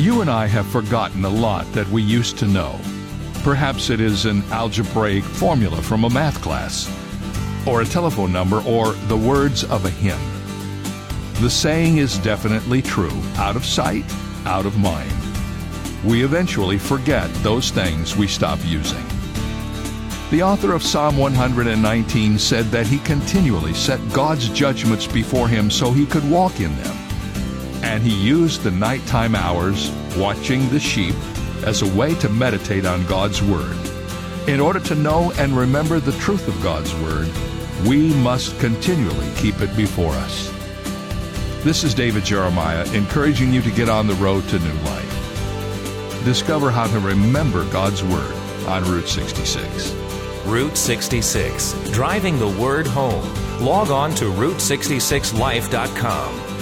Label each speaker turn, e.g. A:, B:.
A: You and I have forgotten a lot that we used to know. Perhaps it is an algebraic formula from a math class, or a telephone number, or the words of a hymn. The saying is definitely true out of sight, out of mind. We eventually forget those things we stop using. The author of Psalm 119 said that he continually set God's judgments before him so he could walk in them. And he used the nighttime hours watching the sheep as a way to meditate on God's Word. In order to know and remember the truth of God's Word, we must continually keep it before us. This is David Jeremiah encouraging you to get on the road to new life. Discover how to remember God's Word on Route 66.
B: Route 66, driving the word home. Log on to Route66Life.com.